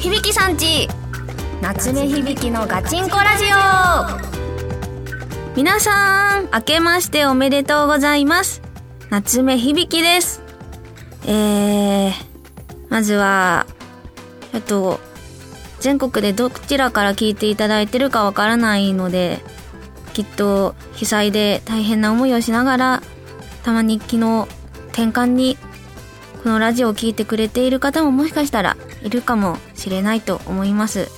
響さんち夏目響のガチンコラジオ。皆さん明けましておめでとうございます。夏目響です。えー、まずはちょっと全国でどちらから聞いていただいてるかわからないのできっと被災で大変な思いをしながらたまに昨日転換にこのラジオを聴いてくれている方ももしかしたらいるかもしれないと思います。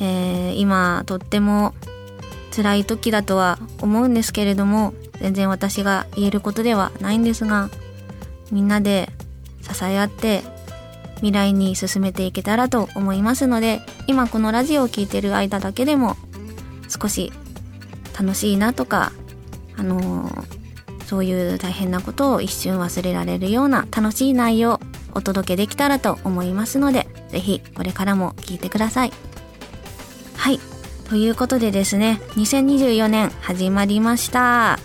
えー、今とっても辛い時だとは思うんですけれども全然私が言えることではないんですがみんなで支え合って未来に進めていけたらと思いますので今このラジオを聴いてる間だけでも少し楽しいなとかあのー、そういう大変なことを一瞬忘れられるような楽しい内容お届けできたらと思いますので是非これからも聞いてください。はい。ということでですね2024年始まりました。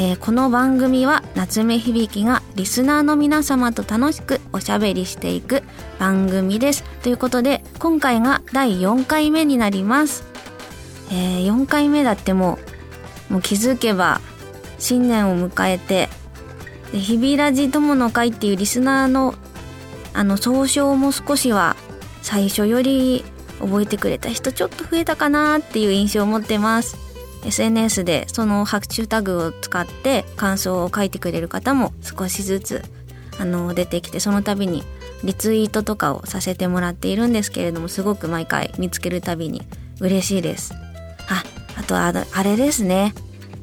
えー、この番組は夏目響がリスナーの皆様と楽しくおしゃべりしていく番組です。ということで今回が第4回目になります。えー、4回目だってもうもう気づけば新年を迎えてで日々ラジ友の会っていうリスナーのあの総称も少しは最初より覚えてくれた人ちょっと増えたかなっていう印象を持ってます SNS でそのハッシュタグを使って感想を書いてくれる方も少しずつあの出てきてその度にリツイートとかをさせてもらっているんですけれどもすごく毎回見つけるたびに嬉しいです。ああとああれですね。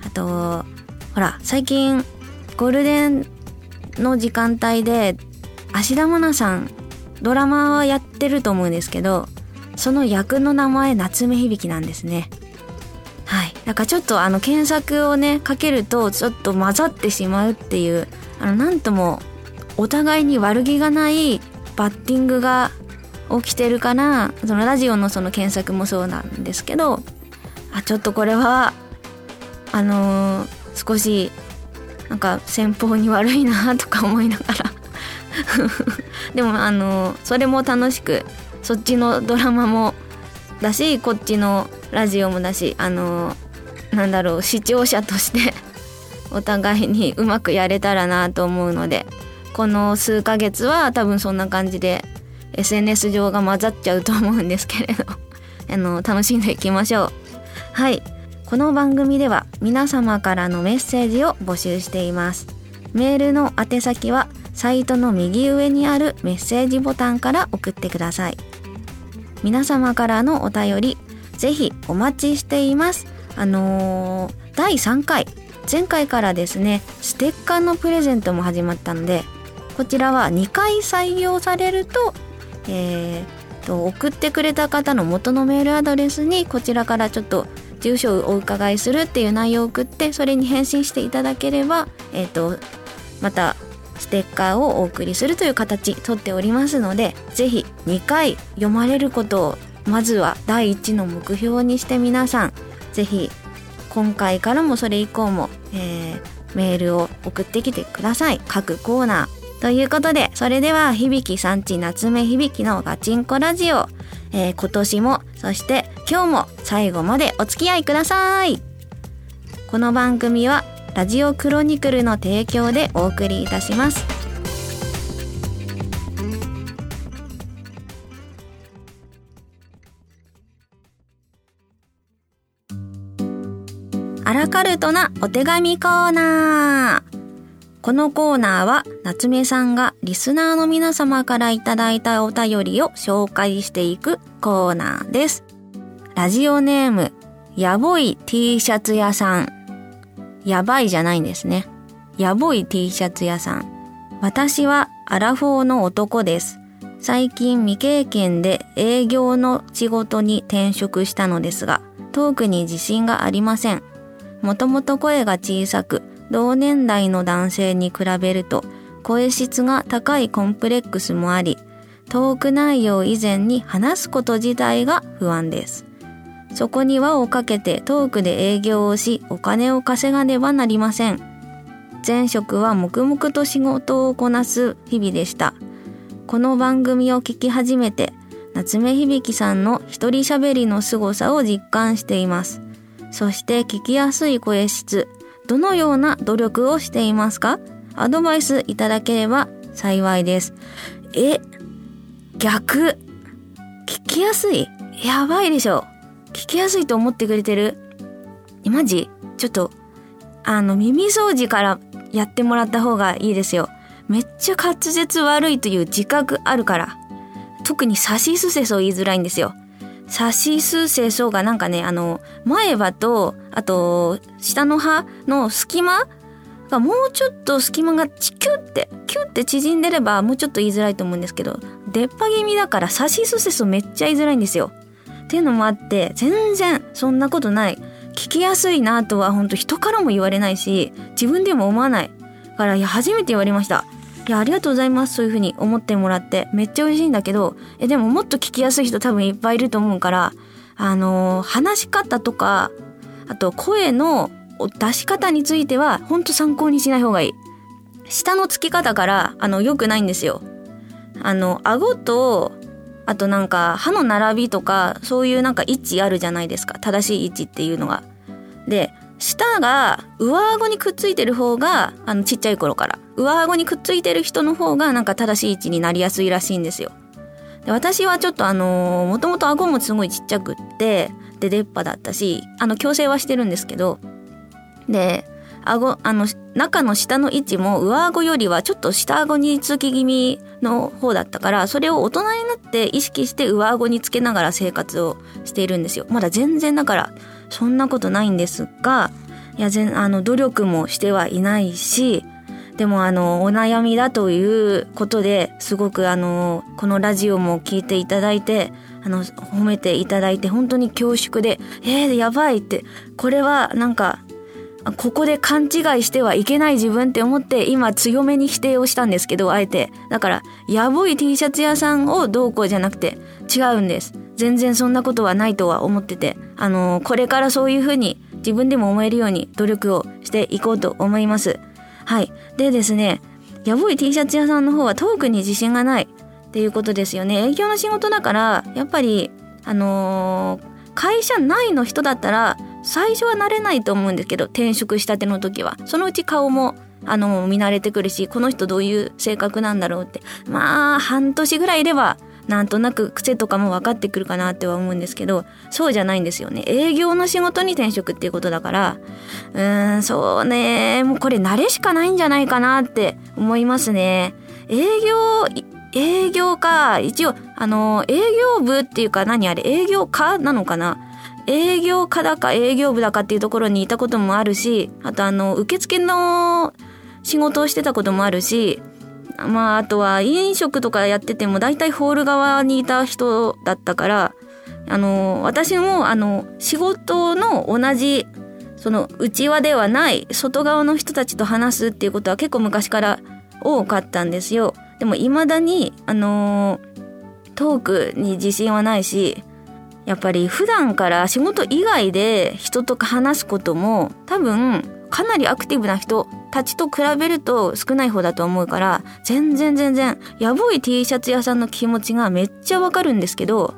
あとほら最近ゴールデンの時間帯で芦田愛菜さんドラマはやってると思うんですけどその役の名前夏目響なんですね。はいだかちょっとあの検索をねかけるとちょっと混ざってしまうっていうあのなんともお互いに悪気がないバッティングが起きてるからそのラジオのその検索もそうなんですけどあちょっとこれはあのー、少しなんか先方に悪いなとか思いながら。でもあのそれも楽しくそっちのドラマもだしこっちのラジオもだしあのなんだろう視聴者として お互いにうまくやれたらなと思うのでこの数ヶ月は多分そんな感じで SNS 上が混ざっちゃうと思うんですけれど あの楽しんでいきましょう。はい。この番組では皆様からのメッセージを募集しています。メールの宛先はサイトの右上にあるメッセージボタンから送ってください。皆様からのお便りぜひお待ちしています。あのー、第3回。前回からですねステッカーのプレゼントも始まったのでこちらは2回採用されるとえー、と送ってくれた方の元のメールアドレスにこちらからちょっと住所をお伺いするっていう内容を送ってそれに返信していただければ、えーと、またステッカーをお送りするという形とっておりますので是非2回読まれることをまずは第一の目標にして皆さん是非今回からもそれ以降も、えー、メールを送ってきてください。各コーナー。ということでそれでは響産地夏目響のガチンコラジオ。えー、今年もそして今日も最後までお付き合いください。この番組はラジオクロニクルの提供でお送りいたします。アラカルトなお手紙コーナーこのコーナーは夏目さんがリスナーの皆様からいただいたお便りを紹介していくコーナーです。ラジオネーム、やぼい T シャツ屋さん。やばいじゃないんですね。やぼい T シャツ屋さん。私はアラフォーの男です。最近未経験で営業の仕事に転職したのですが、トークに自信がありません。もともと声が小さく、同年代の男性に比べると声質が高いコンプレックスもあり、トーク内容以前に話すこと自体が不安です。そこに輪をかけてトークで営業をしお金を稼がねばなりません。前職は黙々と仕事をこなす日々でした。この番組を聞き始めて夏目響さんの一人喋りの凄さを実感しています。そして聞きやすい声質、どのような努力をしていますか？アドバイスいただければ幸いです。え、逆？聞きやすい？やばいでしょ。聞きやすいと思ってくれてる？マジ？ちょっと、あの、耳掃除からやってもらった方がいいですよ。めっちゃ滑舌悪いという自覚あるから。特にサシスセソ言いづらいんですよ。サシスセソがなんかね、あの、前歯と、あと、下の歯の隙間がもうちょっと隙間がキュって、キュって縮んでればもうちょっと言いづらいと思うんですけど、出っ歯気味だからサシスセソめっちゃ言いづらいんですよ。っていうのもあって、全然そんなことない。聞きやすいなとは本当人からも言われないし、自分でも思わない。から、いや、初めて言われました。いや、ありがとうございます。そういう風に思ってもらって。めっちゃ嬉しいんだけど、え、でももっと聞きやすい人多分いっぱいいると思うから、あのー、話し方とか、あと声の出し方については、ほんと参考にしない方がいい。下の付き方から、あの、良くないんですよ。あの、顎と、あとなんか、歯の並びとか、そういうなんか位置あるじゃないですか。正しい位置っていうのが。で、舌が上顎にくっついてる方が、あの、ちっちゃい頃から。上顎にくっついてる人の方が、なんか正しい位置になりやすいらしいんですよ。で私はちょっとあのー、もともと顎もすごいちっちゃくって、で、出っ歯だったし、あの、矯正はしてるんですけど、で、顎、あの、中の下の位置も上顎よりはちょっと下顎につき気味の方だったから、それを大人になって意識して上顎につけながら生活をしているんですよ。まだ全然だから、そんなことないんですが、いや、全、あの、努力もしてはいないし、でもあの、お悩みだということで、すごくあの、このラジオも聞いていただいて、あの、褒めていただいて、本当に恐縮で、えー、やばいって、これはなんか、ここで勘違いしてはいけない自分って思って今強めに否定をしたんですけど、あえて。だから、やぼい T シャツ屋さんをどうこうじゃなくて違うんです。全然そんなことはないとは思ってて、あのー、これからそういうふうに自分でも思えるように努力をしていこうと思います。はい。でですね、やぼい T シャツ屋さんの方はトークに自信がないっていうことですよね。営業の仕事だから、やっぱり、あのー、会社内の人だったら最初は慣れないと思うんですけど転職したての時はそのうち顔もあの見慣れてくるしこの人どういう性格なんだろうってまあ半年ぐらいいればなんとなく癖とかも分かってくるかなっては思うんですけどそうじゃないんですよね。営業の仕事に転職っていうことだからうーんそうね。もうこれ慣れしかないんじゃないかなって思いますね。営業営業か一応あの営業部っていうか何あれ営業課なのかな。営業課だか営業部だかっていうところにいたこともあるし、あとあの、受付の仕事をしてたこともあるし、まあ、あとは飲食とかやってても大体ホール側にいた人だったから、あの、私もあの、仕事の同じ、その、内輪ではない外側の人たちと話すっていうことは結構昔から多かったんですよ。でも未だに、あの、トークに自信はないし、やっぱり普段から仕事以外で人と話すことも多分かなりアクティブな人たちと比べると少ない方だと思うから全然全然やぼい T シャツ屋さんの気持ちがめっちゃわかるんですけど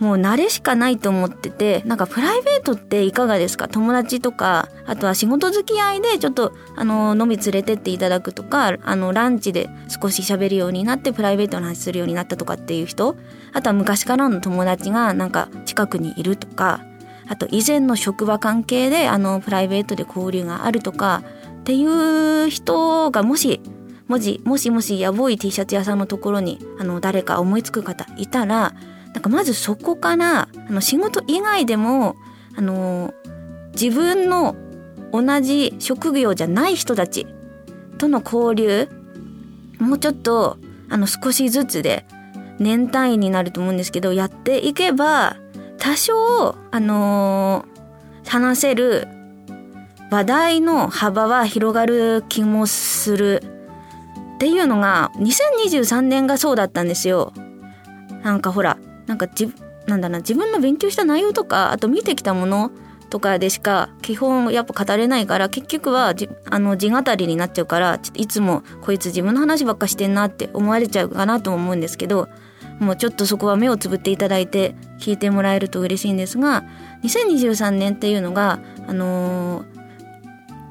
もう慣れしかないと思っててなんかプライベートっていかがですか？友達とかあとは仕事付き合いでちょっとあの飲み連れてっていただくとかあのランチで少し喋るようになってプライベートの話するようになったとかっていう人あとは昔からの友達がなんか近くにいるとかあと以前の職場関係であのプライベートで交流があるとかっていう人がもしもしもしもしやぼい T シャツ屋さんのところにあの誰か思いつく方いたらなんかまずそこからあの仕事以外でもあの自分の同じ職業じゃない人たちとの交流もうちょっとあの少しずつで年単位になると思うんですけどやっていけば多少あのー、話せる話題の幅は広がる気もするっていうのが2023年がそうだったんですよ。なんかほらなんかじなんだな自分の勉強した内容とかあと見てきたものとかでしか基本やっぱ語れないから結局はじあの字語りになっちゃうからいつもこいつ自分の話ばっかしてんなって思われちゃうかなと思うんですけどもうちょっとそこは目をつぶっていただいて聞いてもらえると嬉しいんですが2023年っていうのがあのー、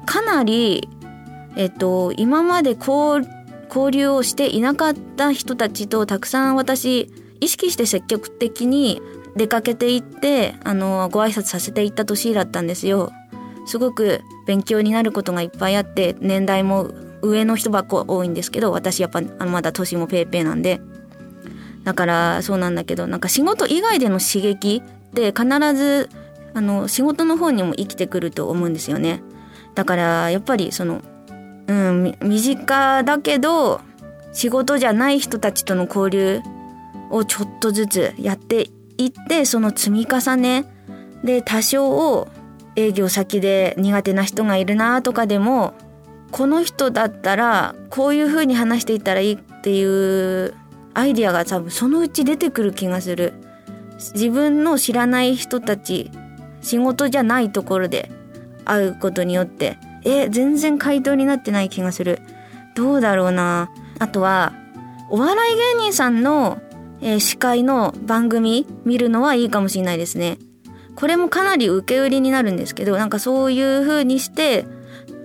かなりえっと今まで交流をしていなかった人たちとたくさん私意識して積極的に出かけていってあのご挨拶させていった年だったんですよ。すごく勉強になることがいっぱいあって年代も上の人ばっか多いんですけど私やっぱまだ年もペーペーなんでだからそうなんだけどなんか仕事以外での刺激って必ずあの仕事の方にも生きてくると思うんですよね。だからやっぱりそのうん身近だけど仕事じゃない人たちとの交流をちょっとずつやっていってその積み重ねで多少を営業先で苦手な人がいるなとかでもこの人だったらこういう風に話していったらいいっていうアイディアが多分そのうち出てくる気がする。自分の知らない人たち仕事じゃないところで会うことによってえ全然回答になってない気がする。どうだろうな。あとはお笑い芸人さんのえー、司会の番組見るのはいいかもしれないですね。これもかなり受け売りになるんですけど、なんかそういう風にして、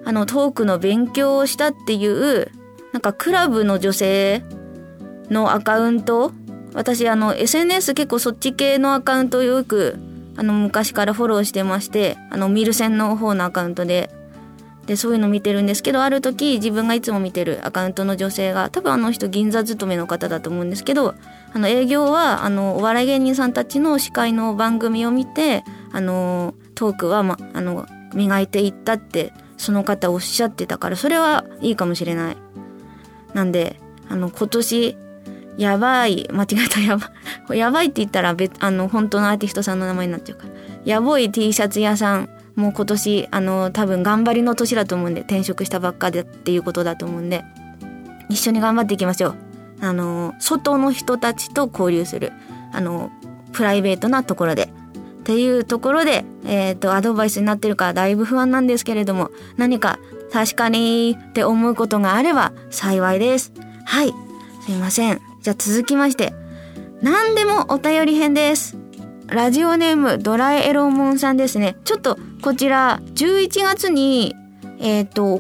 あの、トークの勉強をしたっていう、なんかクラブの女性のアカウント？私あの SNS 結構そっち系のアカウントをよくあの昔からフォローしてましてあのミルセンの方のアカウントででそういうの見てるんですけどある時自分がいつも見てるアカウントの女性が多分あの人銀座勤めの方だと思うんですけどあの営業はあのお笑い芸人さんたちの司会の番組を見てあのトークは、ま、あの磨いていったってその方おっしゃってたからそれはいいかもしれない。なんであの今年やばい。間違えた。やばやばいって言ったら別あの本当のアーティストさんの名前になっちゃうから。やばい T シャツ屋さん。もう今年あの多分頑張りの年だと思うんで転職したばっかでっていうことだと思うんで。一緒に頑張っていきましょう。あの外の人たちと交流する。あのプライベートなところで。っていうところで、えっ、ー、とアドバイスになってるからだいぶ不安なんですけれども何か確かにって思うことがあれば幸いです。はい。すいません。じゃあ続きまして何でもお便り編ですラジオネームドライエローモンさんですね。ちょっとこちら11月にえっ、ー、と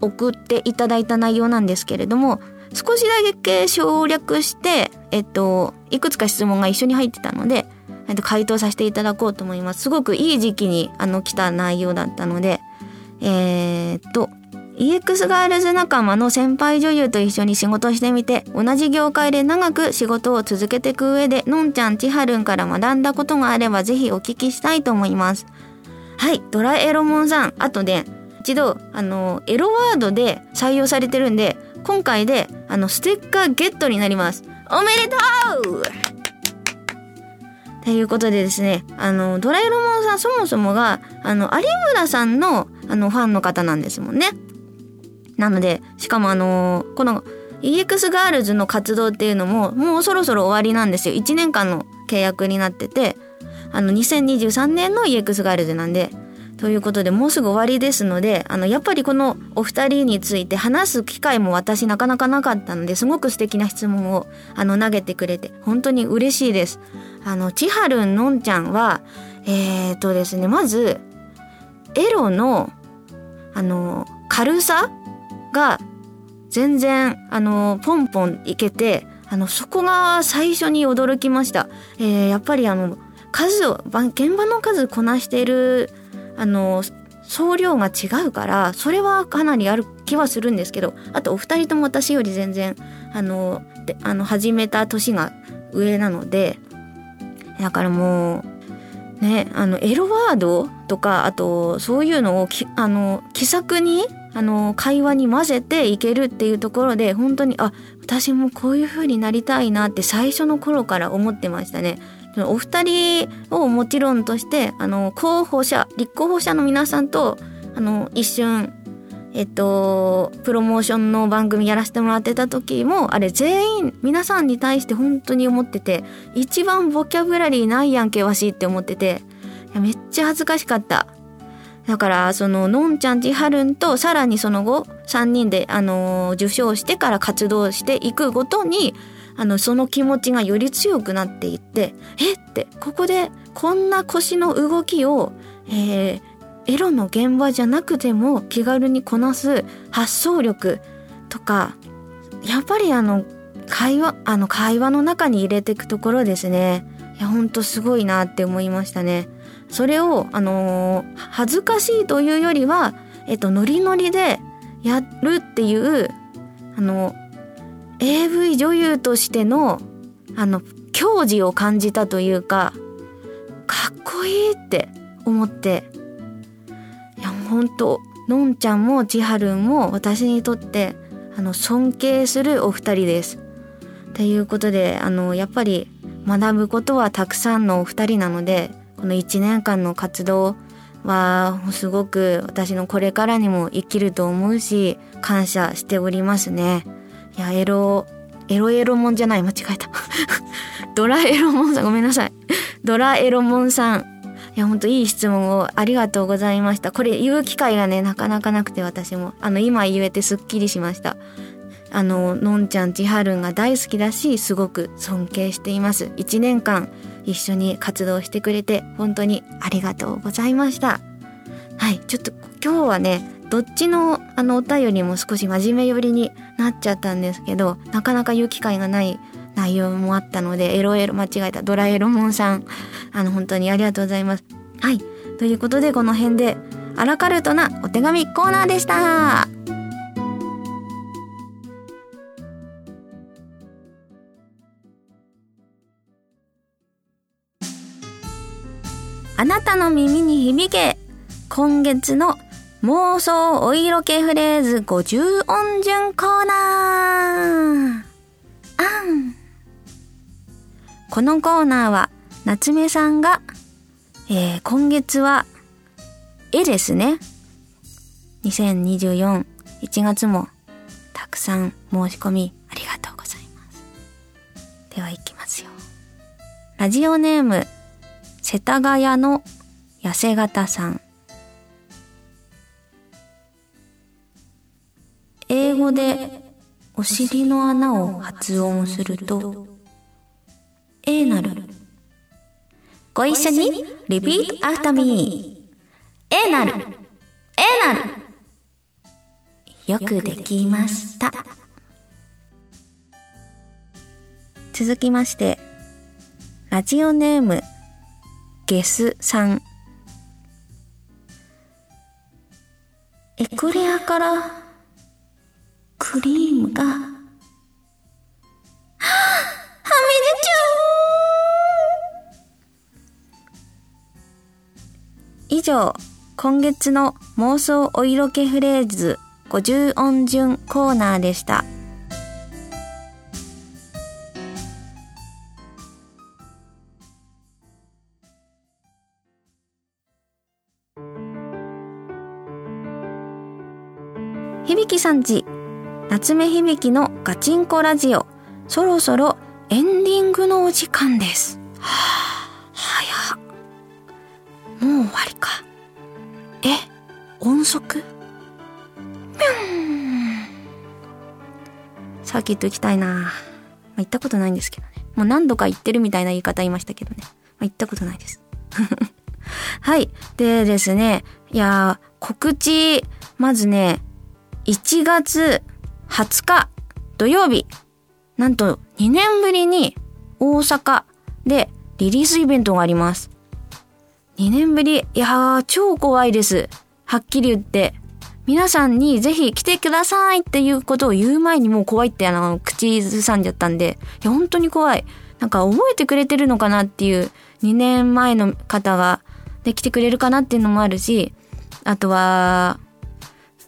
送っていただいた内容なんですけれども少しだけ省略してえっ、ー、といくつか質問が一緒に入ってたので、えー、と回答させていただこうと思います。すごくいい時期にあの来た内容だったのでえっ、と EX ガールズ仲間の先輩女優と一緒に仕事してみて同じ業界で長く仕事を続けていく上でのんちゃんちはるんから学んだことがあればぜひお聞きしたいと思います。はいドラエロモンさん。あとね一度あのエロワードで採用されてるんで今回であのステッカーゲットになります。おめでとう！ということでですねあのドラえもんさんそもそもがあの有村さんのあのファンの方なんですもんね。なので、しかもあのー、この EX ガールズの活動っていうのももうそろそろ終わりなんですよ。1年間の契約になってて、あの2023年の EX ガールズなんで、ということでもうすぐ終わりですので、あのやっぱりこのお二人について話す機会も私なかなかなかったのですごく素敵な質問をあの投げてくれて本当に嬉しいです。あの千春のんちゃんはえー、っとですねまずエロのあの軽さが全然あのポンポンいけてあのそこが最初に驚きました。えー、やっぱりあの数を現場の数こなしているあの総量が違うからそれはかなりある気はするんですけどあとお二人とも私より全然あのであの始めた年が上なのでだからもうねあのエロワードとかあとそういうのをあの気さくにあの会話に混ぜていけるっていうところで本当にあ私もこういう風になりたいなって最初の頃から思ってましたね。お二人をもちろんとしてあの候補者立候補者の皆さんとあの一瞬えっと、プロモーションの番組やらせてもらってた時も、あれ全員皆さんに対して本当に思ってて、一番ボキャブラリーないやんけわしって思ってて、めっちゃ恥ずかしかった。だから、その、のんちゃんちはるんと、さらにその後、3人で、あの、受賞してから活動していくごとに、あの、その気持ちがより強くなっていって、えって、ここで、こんな腰の動きを、えー、エロの現場じゃなくても気軽にこなす発想力とかやっぱりあの会話あの会話の中に入れていくところですね。いやほんとすごいなって思いましたね。それをあのー、恥ずかしいというよりはえっとノリノリでやるっていうあの AV 女優としてのあの矜持を感じたというかかっこいいって思っていや本当のんちゃんも千春も私にとってあの尊敬するお二人です。ということであのやっぱり学ぶことはたくさんのお二人なのでこの1年間の活動はすごく私のこれからにも生きると思うし感謝しておりますね。いやエロエロエロモンじゃない間違えた ドラエロモンさんごめんなさいドラエロモンさんいや、ほんといい質問をありがとうございました。これ言う機会がね、なかなかなくて私も。あの、今言えてすっきりしました。あの、のんちゃんちはるんが大好きだし、すごく尊敬しています。1年間一緒に活動してくれて、本当にありがとうございました。はい、ちょっと今日はね、どっちのあのお便りも少し真面目寄りになっちゃったんですけど、なかなか言う機会がない内容もあったので、エロエロ間違えた、ドラエロモンさん、あの、本当にありがとうございます。はい。ということで、この辺で、アラカルトなお手紙コーナーでした。あなたの耳に響け今月の妄想お色気フレーズ50音順コーナーあんこのコーナーは夏目さんが、えー、今月は絵ですね。2024、1月もたくさん申し込みありがとうございます。では行きますよ。ラジオネーム、世田谷の痩せ型さん。英語でお尻の穴を発音すると、A なる。ご一緒に、リピートアフタミー。A なる。A なる。よくできました。続きまして、ラジオネーム、ゲスさん。エクレアからクリームが、はぁ以上、今月の妄想お色気フレーズ50音順コーナーでした。響さんち、夏目響のガチンコラジオ、そろそろエンディングのお時間です。はあ、早もう終わりか。え音速？ピュンサーキット行きたいなまあ、行ったことないんですけどね。もう何度か行ってるみたいな言い方言いましたけどね。まあ、行ったことないです。はい。でですね、いや告知、まずね、1月20日土曜日、なんと2年ぶりに大阪でリリースイベントがあります。2年ぶり、いやー、超怖いです。はっきり言って。皆さんにぜひ来てくださいっていうことを言う前にもう怖いってあの、口ずさんじゃったんで、いや、本当に怖い。なんか覚えてくれてるのかなっていう、2年前の方が、で、来てくれるかなっていうのもあるし、あとは、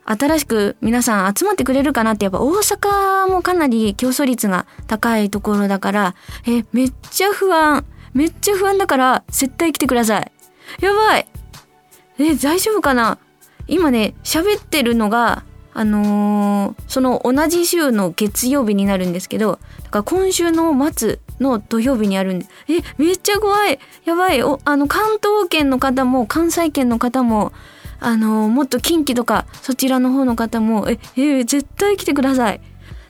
新しく皆さん集まってくれるかなってやっぱ大阪もかなり競争率が高いところだから、え、めっちゃ不安。めっちゃ不安だから絶対来てください。やばいえ、大丈夫かな？今ね、喋ってるのが、あのー、その同じ週の月曜日になるんですけど、だから今週の末の土曜日にあるんで、え、めっちゃ怖いやばいお、あの、関東圏の方も、関西圏の方も、あの、もっと近畿とか、そちらの方の方も、え、え絶対来てください。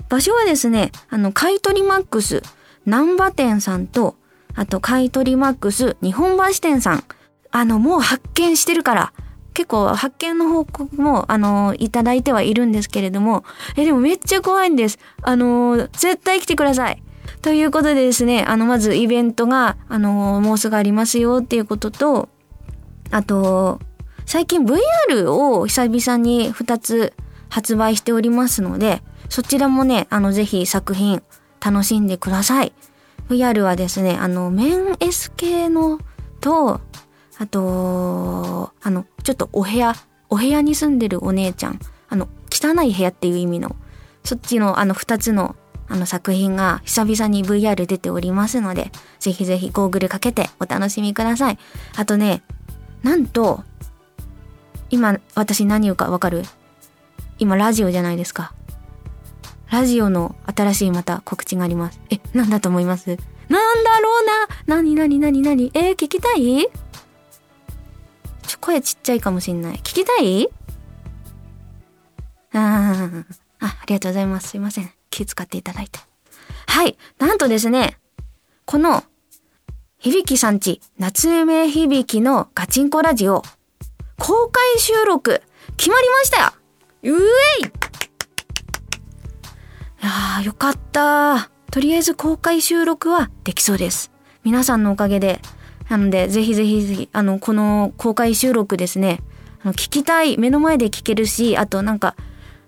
場所はですね、あの、買取マックス、南波店さんと、あと、買取マックス、日本橋店さん。あの、もう発見してるから、結構発見の報告も、あの、いただいてはいるんですけれども、え、でもめっちゃ怖いんです。あの、絶対来てください。ということでですね、あの、まずイベントが、あの、もうすぐありますよっていうことと、あと、最近 VR を久々に2つ発売しておりますので、そちらもね、あの、ぜひ作品楽しんでください。VR はですね、あの、面 S 系のと、あと、あの、ちょっとお部屋、お部屋に住んでるお姉ちゃん、あの、汚い部屋っていう意味の、そっちのあの二つのあの作品が久々に VR 出ておりますので、ぜひぜひゴーグルかけてお楽しみください。あとね、なんと、今私何言うかわかる？今ラジオじゃないですか。ラジオの新しいまた告知があります。え、なんだと思います？なんだろうななになになになにえー、聞きたい？ちょ、声ちっちゃいかもしんない。聞きたい？ああ、ありがとうございます。すいません。気遣っていただいて。はい。なんとですね、この、響さんち、夏夢響のガチンコラジオ、公開収録、決まりましたようえいいやー、よかった。とりあえず公開収録はできそうです。皆さんのおかげでなので、ぜひぜひぜひ、あの、この公開収録ですね、あの聞きたい、目の前で聞けるし、あとなんか、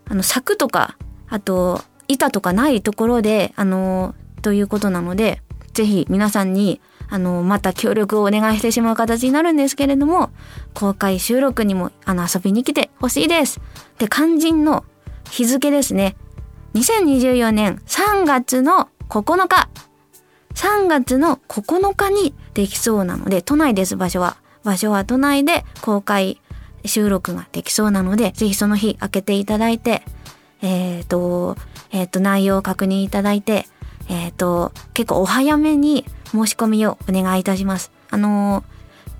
あの、柵とか、あと、板とかないところで、あの、ということなので、ぜひ皆さんに、あの、また協力をお願いしてしまう形になるんですけれども、公開収録にも、あの、遊びに来てほしいです。で、肝心の日付ですね。2024年3月の9日、3月の9日にできそうなので、都内です、場所は。場所は都内で公開収録ができそうなので、ぜひその日開けていただいて、えっ、ー、と、えっ、ー、と、内容を確認いただいて、えっ、ー、と、結構お早めに申し込みをお願いいたします。あの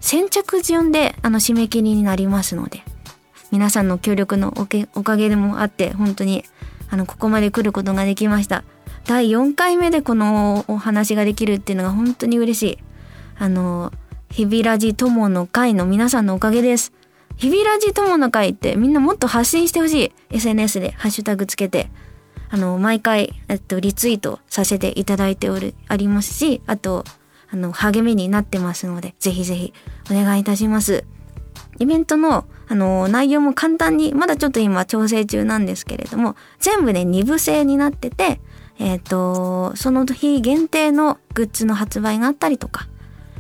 先着順であの締め切りになりますので、皆さんの協力のおけおかげでもあって、本当に、あの、ここまで来ることができました。第4回目でこのお話ができるっていうのが本当に嬉しい。あの、ひびらじ友の会の皆さんのおかげです。ひびらじ友の会ってみんなもっと発信してほしい。SNS でハッシュタグつけて。あの、毎回、えっと、リツイートさせていただいておる、ありますし、あと、あの、励みになってますので、ぜひぜひお願いいたします。イベントの、あの、内容も簡単に、まだちょっと今調整中なんですけれども、全部で2部制になってて、えっ、ー、と、その日限定のグッズの発売があったりとか、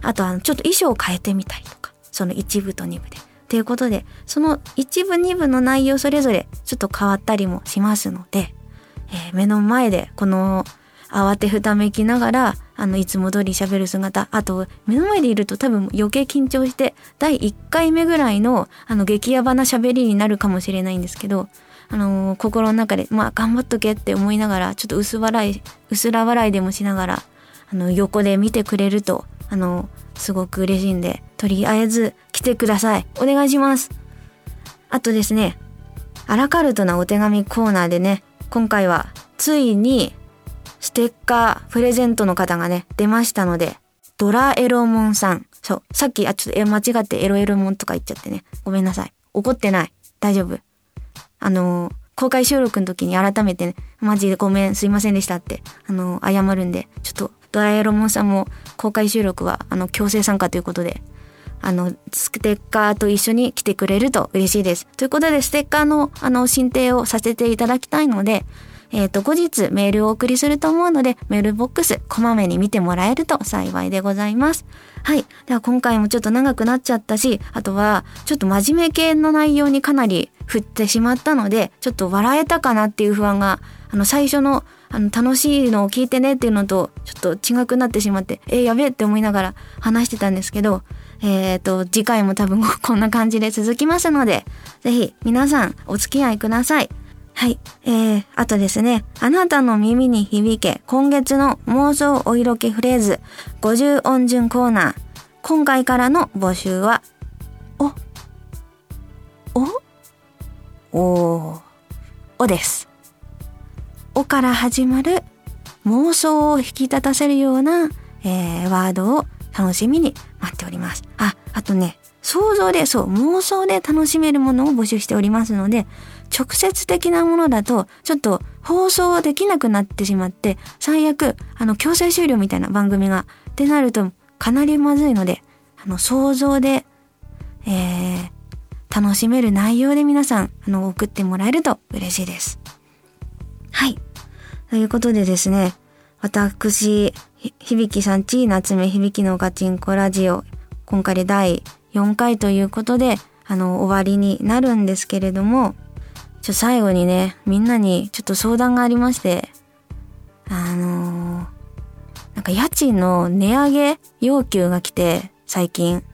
あとはちょっと衣装を変えてみたりとか、その一部と二部で。ということで、その一部二部の内容それぞれちょっと変わったりもしますので、えー、目の前でこの慌てふためきながら、あの、いつも通り喋る姿、あと、目の前でいると多分余計緊張して、第1回目ぐらいの、あの、激ヤバな喋りになるかもしれないんですけど、あのー、心の中で、まあ、頑張っとけって思いながら、ちょっと薄笑い、薄ら笑いでもしながら、あの、横で見てくれると、あのー、すごく嬉しいんで、とりあえず来てください。お願いします。あとですね、アラカルトなお手紙コーナーでね、今回は、ついに、ステッカープレゼントの方がね、出ましたので、ドラエロモンさん。そう。さっき、あ、ちょっと、え、間違ってエロエロモンとか言っちゃってね。ごめんなさい。怒ってない。大丈夫。あの、公開収録の時に改めてね、マジでごめん、すいませんでしたって、あの、謝るんで、ちょっと、ドラえロモンさんも公開収録は、あの、強制参加ということで、あの、ステッカーと一緒に来てくれると嬉しいです。ということで、ステッカーの、あの、申請をさせていただきたいので、えっ、ー、と、後日メールをお送りすると思うので、メールボックス、こまめに見てもらえると幸いでございます。はい。では今回もちょっと長くなっちゃったし、あとは、ちょっと真面目系の内容にかなり振ってしまったので、ちょっと笑えたかなっていう不安が、あの、最初の、あの、楽しいのを聞いてねっていうのと、ちょっと違くなってしまって、えー、やべえって思いながら話してたんですけど、えっ、ー、と、次回も多分 こんな感じで続きますので、ぜひ皆さんお付き合いください。はい。えー、あとですね、あなたの耳に響け、今月の妄想お色気フレーズ、50音順コーナー。今回からの募集は、お、お、お、おです。おから始まる妄想を引き立たせるような、えー、ワードを楽しみに待っております。あ、あとね、想像で、そう、妄想で楽しめるものを募集しておりますので、直接的なものだと、ちょっと放送できなくなってしまって、最悪、あの、強制終了みたいな番組が、ってなると、かなりまずいので、あの、想像で、えー、楽しめる内容で皆さん、あの、送ってもらえると嬉しいです。はい。ということでですね、私、響さんち、夏目響のガチンコラジオ、今回で第4回ということで、あの、終わりになるんですけれども、ちょ、最後にね、みんなにちょっと相談がありまして、あのー、なんか家賃の値上げ要求が来て、最近。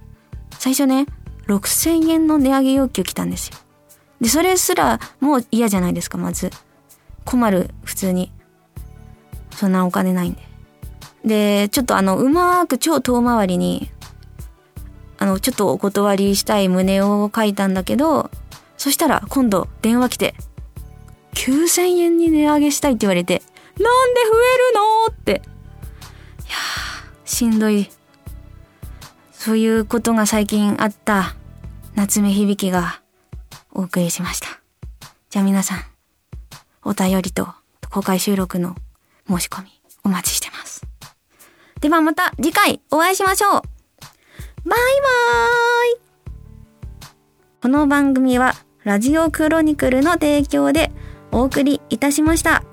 最初ね、6000円の値上げ要求来たんですよ。で、それすらもう嫌じゃないですか、まず。困る、普通に。そんなお金ないんで。で、ちょっとあの、うまーく超遠回りに、あの、ちょっとお断りしたい旨を書いたんだけど、そしたら今度電話来て、9000円に値上げしたいって言われて、なんで増えるのって。いやー、しんどい。そういうことが最近あった夏目響がお送りしました。じゃあ皆さん、お便りと公開収録の申し込みお待ちしてます。ではまた次回お会いしましょうバイバーイこの番組はラジオクロニクルの提供でお送りいたしました。